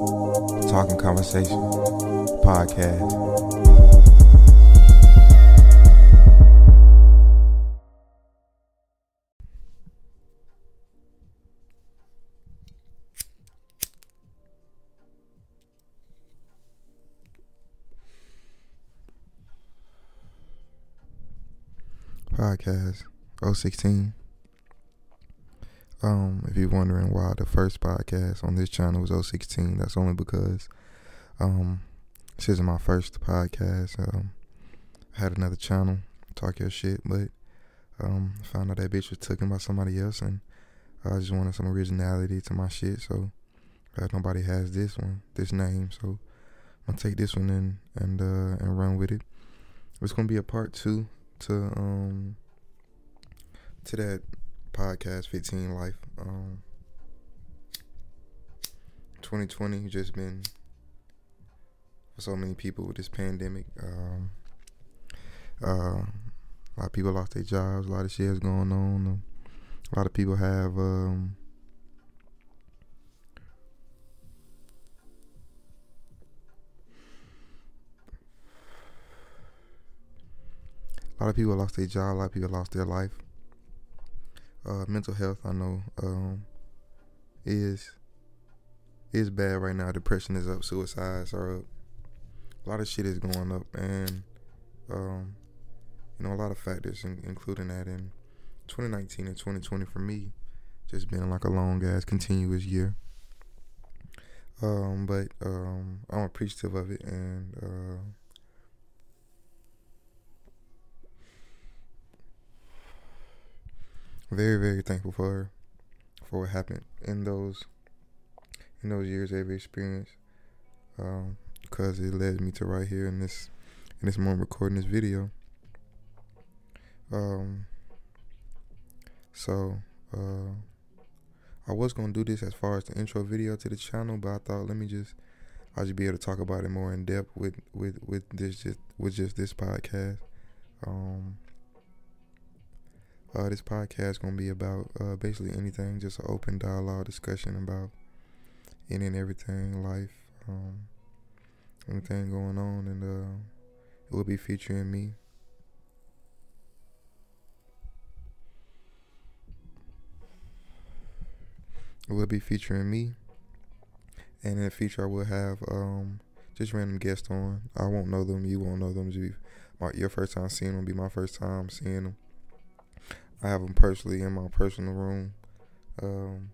Talking Conversation Podcast. Podcast 016. Um, if you're wondering why the first podcast on this channel was 016, that's only because um this isn't my first podcast. Um I had another channel, talk your shit, but um found out that bitch was taken by somebody else and I just wanted some originality to my shit, so uh, nobody has this one, this name, so I'm gonna take this one in and uh and run with it. It's gonna be a part two to um to that podcast 15 life. Um 2020 just been for so many people with this pandemic. Um uh, a lot of people lost their jobs a lot of shit is going on a lot of people have um a lot of people lost their job a lot of people lost their life uh, mental health I know um, is is bad right now. Depression is up, suicides are up. A lot of shit is going up, and um, you know a lot of factors, in, including that. In 2019 and 2020 for me, just been like a long ass continuous year. Um, but um, I'm appreciative of it, and uh, very very thankful for her for what happened in those in those years I've experienced um, because it led me to right here in this in this moment recording this video. Um so uh I was gonna do this as far as the intro video to the channel but I thought let me just I'll just be able to talk about it more in depth with with with this just with just this podcast. Um uh, this podcast is gonna be about uh, basically anything, just an open dialogue discussion about any and everything, life, um, anything going on, and uh, it will be featuring me. It will be featuring me, and in the future I will have um, just random guests on. I won't know them, you won't know them. My, your first time seeing them be my first time seeing them. I have them personally in my personal room. Um,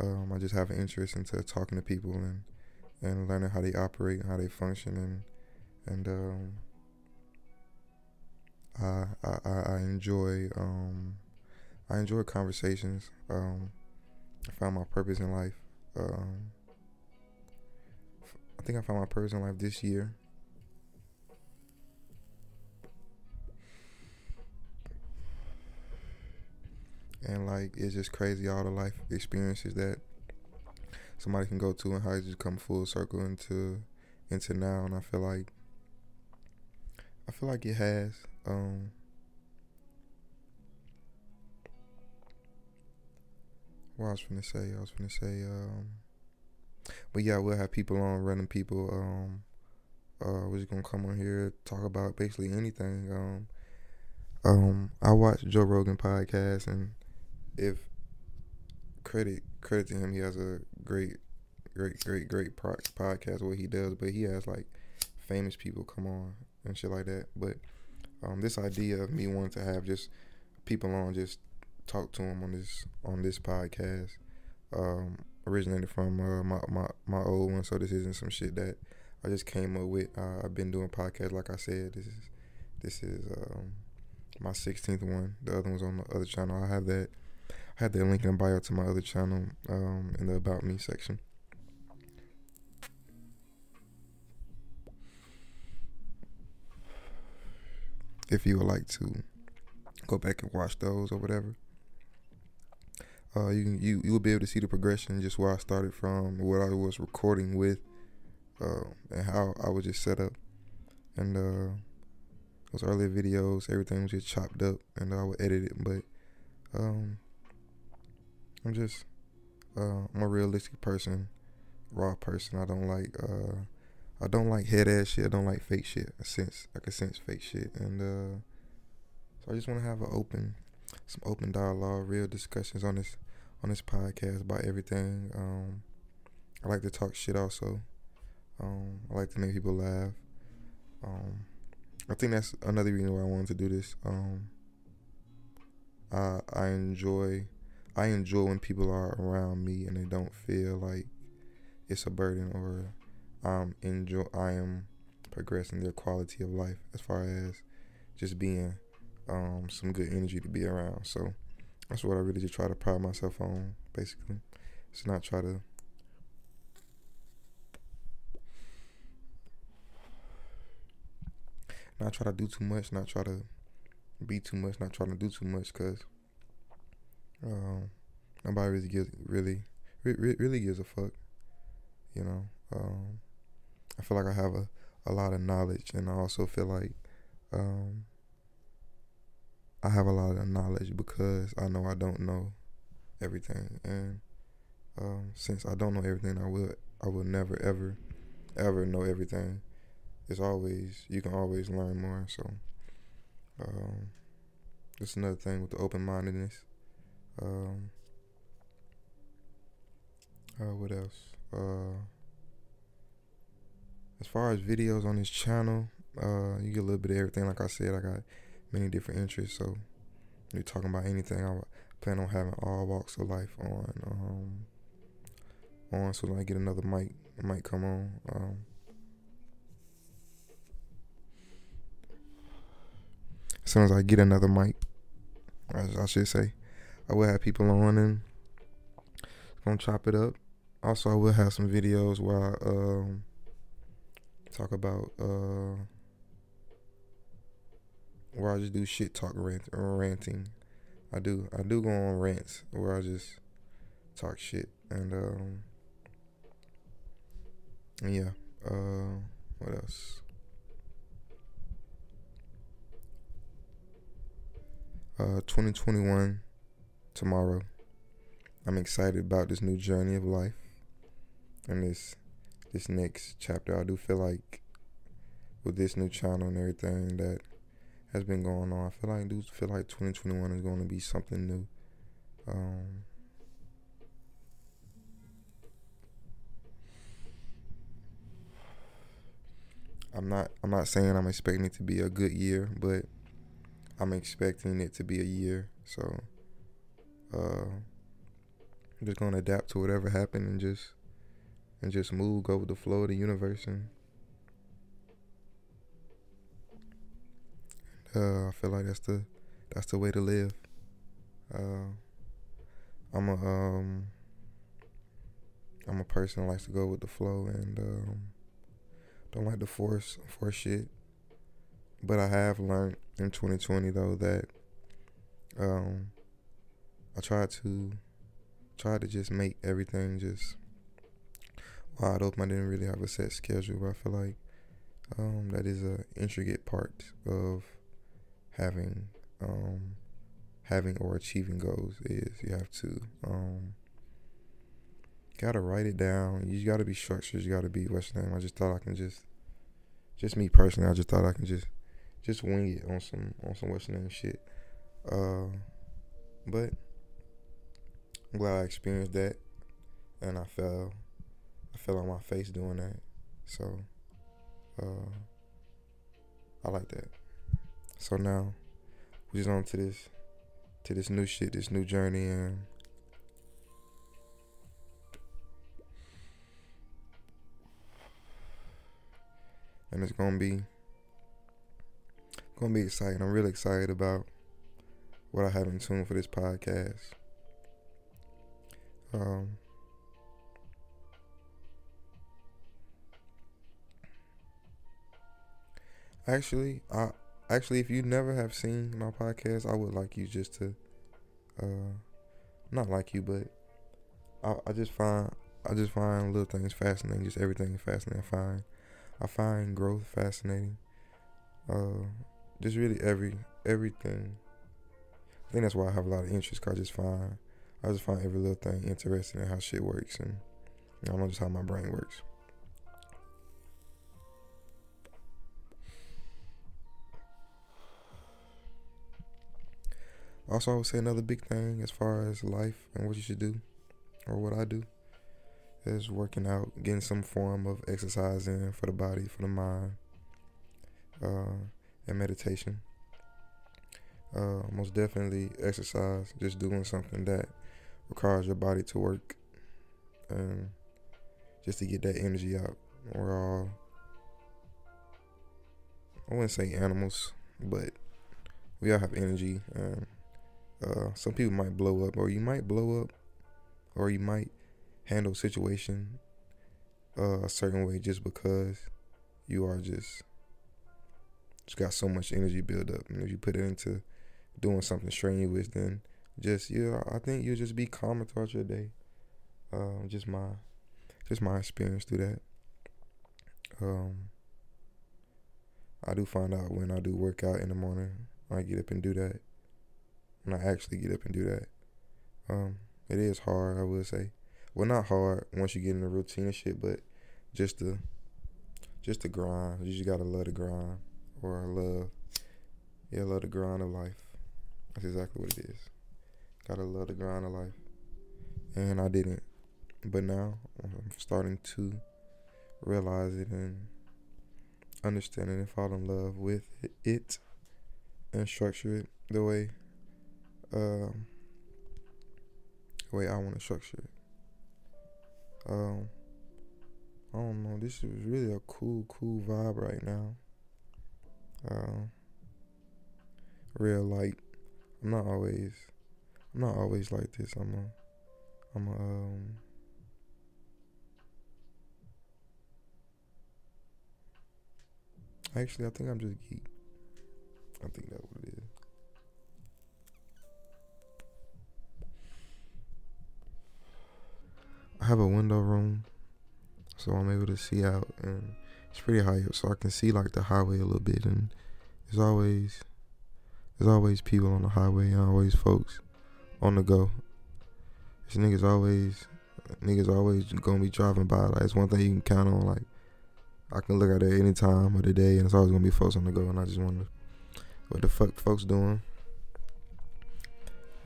um, I just have an interest into talking to people and and learning how they operate, and how they function, and and um, I, I I enjoy um, I enjoy conversations. Um, I found my purpose in life. Um, I think I found my purpose in life this year. And like it's just crazy all the life experiences that somebody can go to and how it just come full circle into into now. And I feel like I feel like it has um what I was gonna say I was gonna say um but yeah we'll have people on random people um uh we're just gonna come on here talk about basically anything. Um um I watch Joe Rogan podcast and if credit credit to him, he has a great, great, great, great podcast what he does. But he has like famous people come on and shit like that. But um, this idea of me wanting to have just people on, just talk to him on this on this podcast, um, originated from uh, my my my old one. So this isn't some shit that I just came up with. Uh, I've been doing podcasts, like I said. This is this is um, my 16th one. The other one's on the other channel. I have that had the link in bio to my other channel um, in the About Me section. If you would like to go back and watch those or whatever, uh, you you you will be able to see the progression just where I started from, what I was recording with, uh, and how I was just set up, and uh, those earlier videos, everything was just chopped up, and I would edit it, but um, I'm just uh, I'm a realistic person raw person. I don't like uh I don't like head ass shit. I don't like fake shit. I sense I can sense fake shit and uh so I just wanna have an open some open dialogue, real discussions on this on this podcast about everything. Um I like to talk shit also. Um I like to make people laugh. Um I think that's another reason why I wanted to do this. Um I I enjoy I enjoy when people are around me and they don't feel like it's a burden or um enjoy I am progressing their quality of life as far as just being um some good energy to be around. So that's what I really just try to pride myself on basically. It's not try to not try to do too much, not try to be too much, not trying to do too much because um, nobody really gives really re- really gives a fuck. You know, um, I feel like I have a, a lot of knowledge, and I also feel like um, I have a lot of knowledge because I know I don't know everything, and um, since I don't know everything, I will I will never ever ever know everything. It's always you can always learn more. So, um, that's another thing with the open mindedness. Um, uh, what else? Uh, as far as videos on this channel, uh, you get a little bit of everything. Like I said, I got many different interests. So, you're talking about anything, I plan on having all walks of life on. Um, on so when I get another mic, it might come on. Um, as soon as I get another mic, I, I should say, I will have people on and gonna chop it up. Also, I will have some videos where I um, talk about uh, where I just do shit talk rant or ranting. I do I do go on rants where I just talk shit and um yeah. Uh, what else? Uh, 2021 tomorrow. I'm excited about this new journey of life and this this next chapter. I do feel like with this new channel and everything that has been going on, I feel like I do feel like 2021 is going to be something new. Um, I'm not I'm not saying I'm expecting it to be a good year, but I'm expecting it to be a year. So uh I'm just gonna adapt to whatever happened and just and just move, go with the flow of the universe and uh, I feel like that's the that's the way to live. Uh, I'm a um I'm a person that likes to go with the flow and um don't like to force force shit. But I have learned in 2020 though that um I try to try to just make everything just wide open. I didn't really have a set schedule, but I feel like um, that is a intricate part of having um, having or achieving goals. Is you have to um, gotta write it down. You gotta be structured. You gotta be what's name. I just thought I can just, just me personally. I just thought I can just, just wing it on some on some what's name shit. Uh, but I'm glad I experienced that, and I fell, I fell on my face doing that. So, uh, I like that. So now, we're just on to this, to this new shit, this new journey, and and it's gonna be gonna be exciting. I'm really excited about what I have in tune for this podcast. Um, actually, I actually, if you never have seen my podcast, I would like you just to, uh, not like you, but I, I just find I just find little things fascinating. Just everything fascinating. I find I find growth fascinating. Uh, just really every everything. I think that's why I have a lot of interest. Cause I just find I just find every little thing interesting and how shit works and I don't know just how my brain works. Also, I would say another big thing as far as life and what you should do, or what I do, is working out, getting some form of exercise in for the body, for the mind, uh, and meditation. Uh, most definitely exercise, just doing something that requires your body to work and just to get that energy out. We're all, I wouldn't say animals, but we all have energy. And uh, some people might blow up, or you might blow up, or you might handle situation uh, a certain way just because you are just just got so much energy build up, and if you put it into doing something strenuous, then just yeah, I think you'll just be calmer throughout your day. Um, just my just my experience through that. Um, I do find out when I do work out in the morning, I get up and do that when I actually get up and do that. Um, it is hard, I would say. Well, not hard once you get in the routine and shit, but just the just the grind. You just gotta love the grind, or love, yeah, love the grind of life. That's exactly what it is. Gotta love the grind of life, and I didn't, but now I'm starting to realize it and understand it and fall in love with it and structure it the way um, the way I want to structure it. Um, I don't know. This is really a cool, cool vibe right now. Um, real light. I'm not always. I'm not always like this. I'm a. I'm a. Um, actually, I think I'm just geek. I think that's what it is. I have a window room, so I'm able to see out, and it's pretty high up, so I can see like the highway a little bit. And there's always there's always people on the highway, and always folks on the go. This niggas always niggas always gonna be driving by. Like it's one thing you can count on. Like I can look at it any time of the day, and it's always gonna be folks on the go. And I just wonder what the fuck folks doing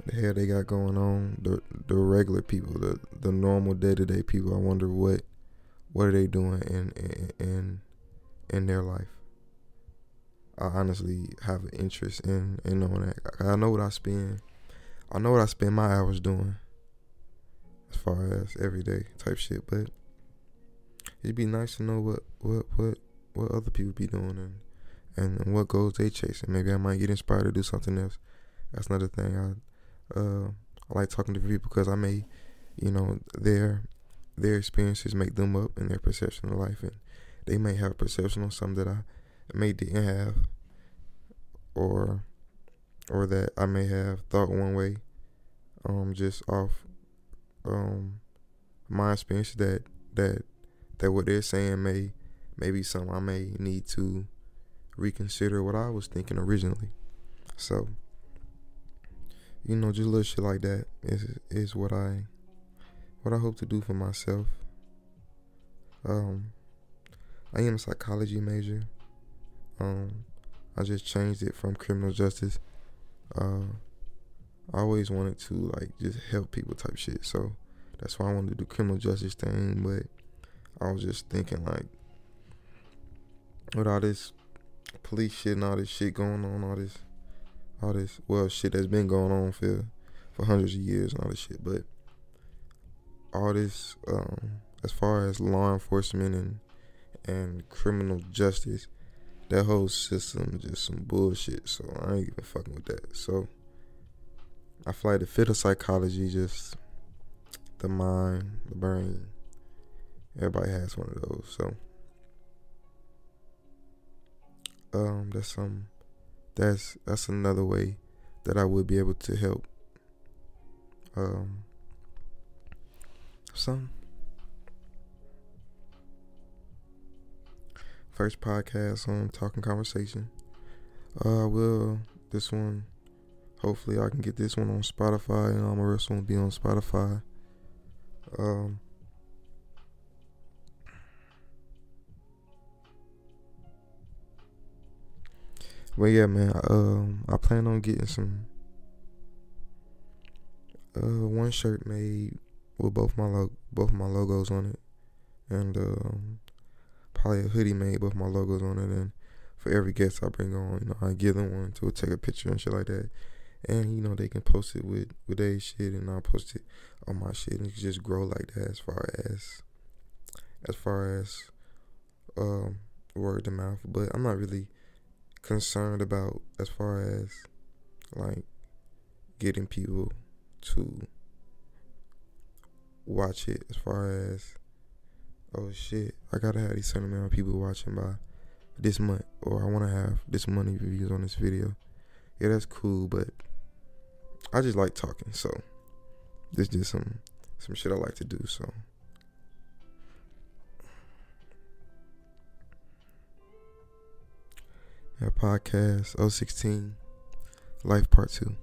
the hell they got going on. The the regular people, the the normal day to day people. I wonder what what are they doing in in in, in their life. I honestly have an interest in in knowing that. I know what I spend. I know what I spend my hours doing. As far as everyday type shit, but it'd be nice to know what what what what other people be doing and and what goals they chasing. Maybe I might get inspired to do something else. That's another thing I uh, I like talking to people because I may, you know, their their experiences make them up in their perception of life, and they may have a perception on something that I may didn't have, or or that I may have thought one way, um, just off um my experience that that that what they're saying may maybe something I may need to reconsider what I was thinking originally. So you know, just little shit like that is is what I what I hope to do for myself. Um, I am a psychology major. Um, I just changed it from criminal justice. Uh, I always wanted to like just help people type shit, so that's why I wanted to do criminal justice thing. But I was just thinking like, with all this police shit and all this shit going on, all this all this well shit that's been going on for for hundreds of years and all this shit, but all this um, as far as law enforcement and and criminal justice, that whole system just some bullshit. So I ain't even fucking with that. So I like the fit of psychology, just the mind, the brain. Everybody has one of those. So um, that's some that's that's another way that I would be able to help um some first podcast on Talking Conversation. Uh, will this one, hopefully, I can get this one on Spotify, and um, or rest will be on Spotify. Um, but yeah, man, I, um, I plan on getting some uh one shirt made with both my lo- both my logos on it, and um probably a hoodie made with my logos on it. And for every guest I bring on, you know, I give them one to take a picture and shit like that. And you know they can post it with with their shit, and I'll post it on my shit, and it just grow like that as far as as far as um word to mouth. But I'm not really concerned about as far as like getting people to watch it as far as oh shit i gotta have these certain amount of people watching by this month or i want to have this many views on this video. Yeah that's cool but i just like talking so this just some some shit i like to do so. Yeah podcast 016 life part 2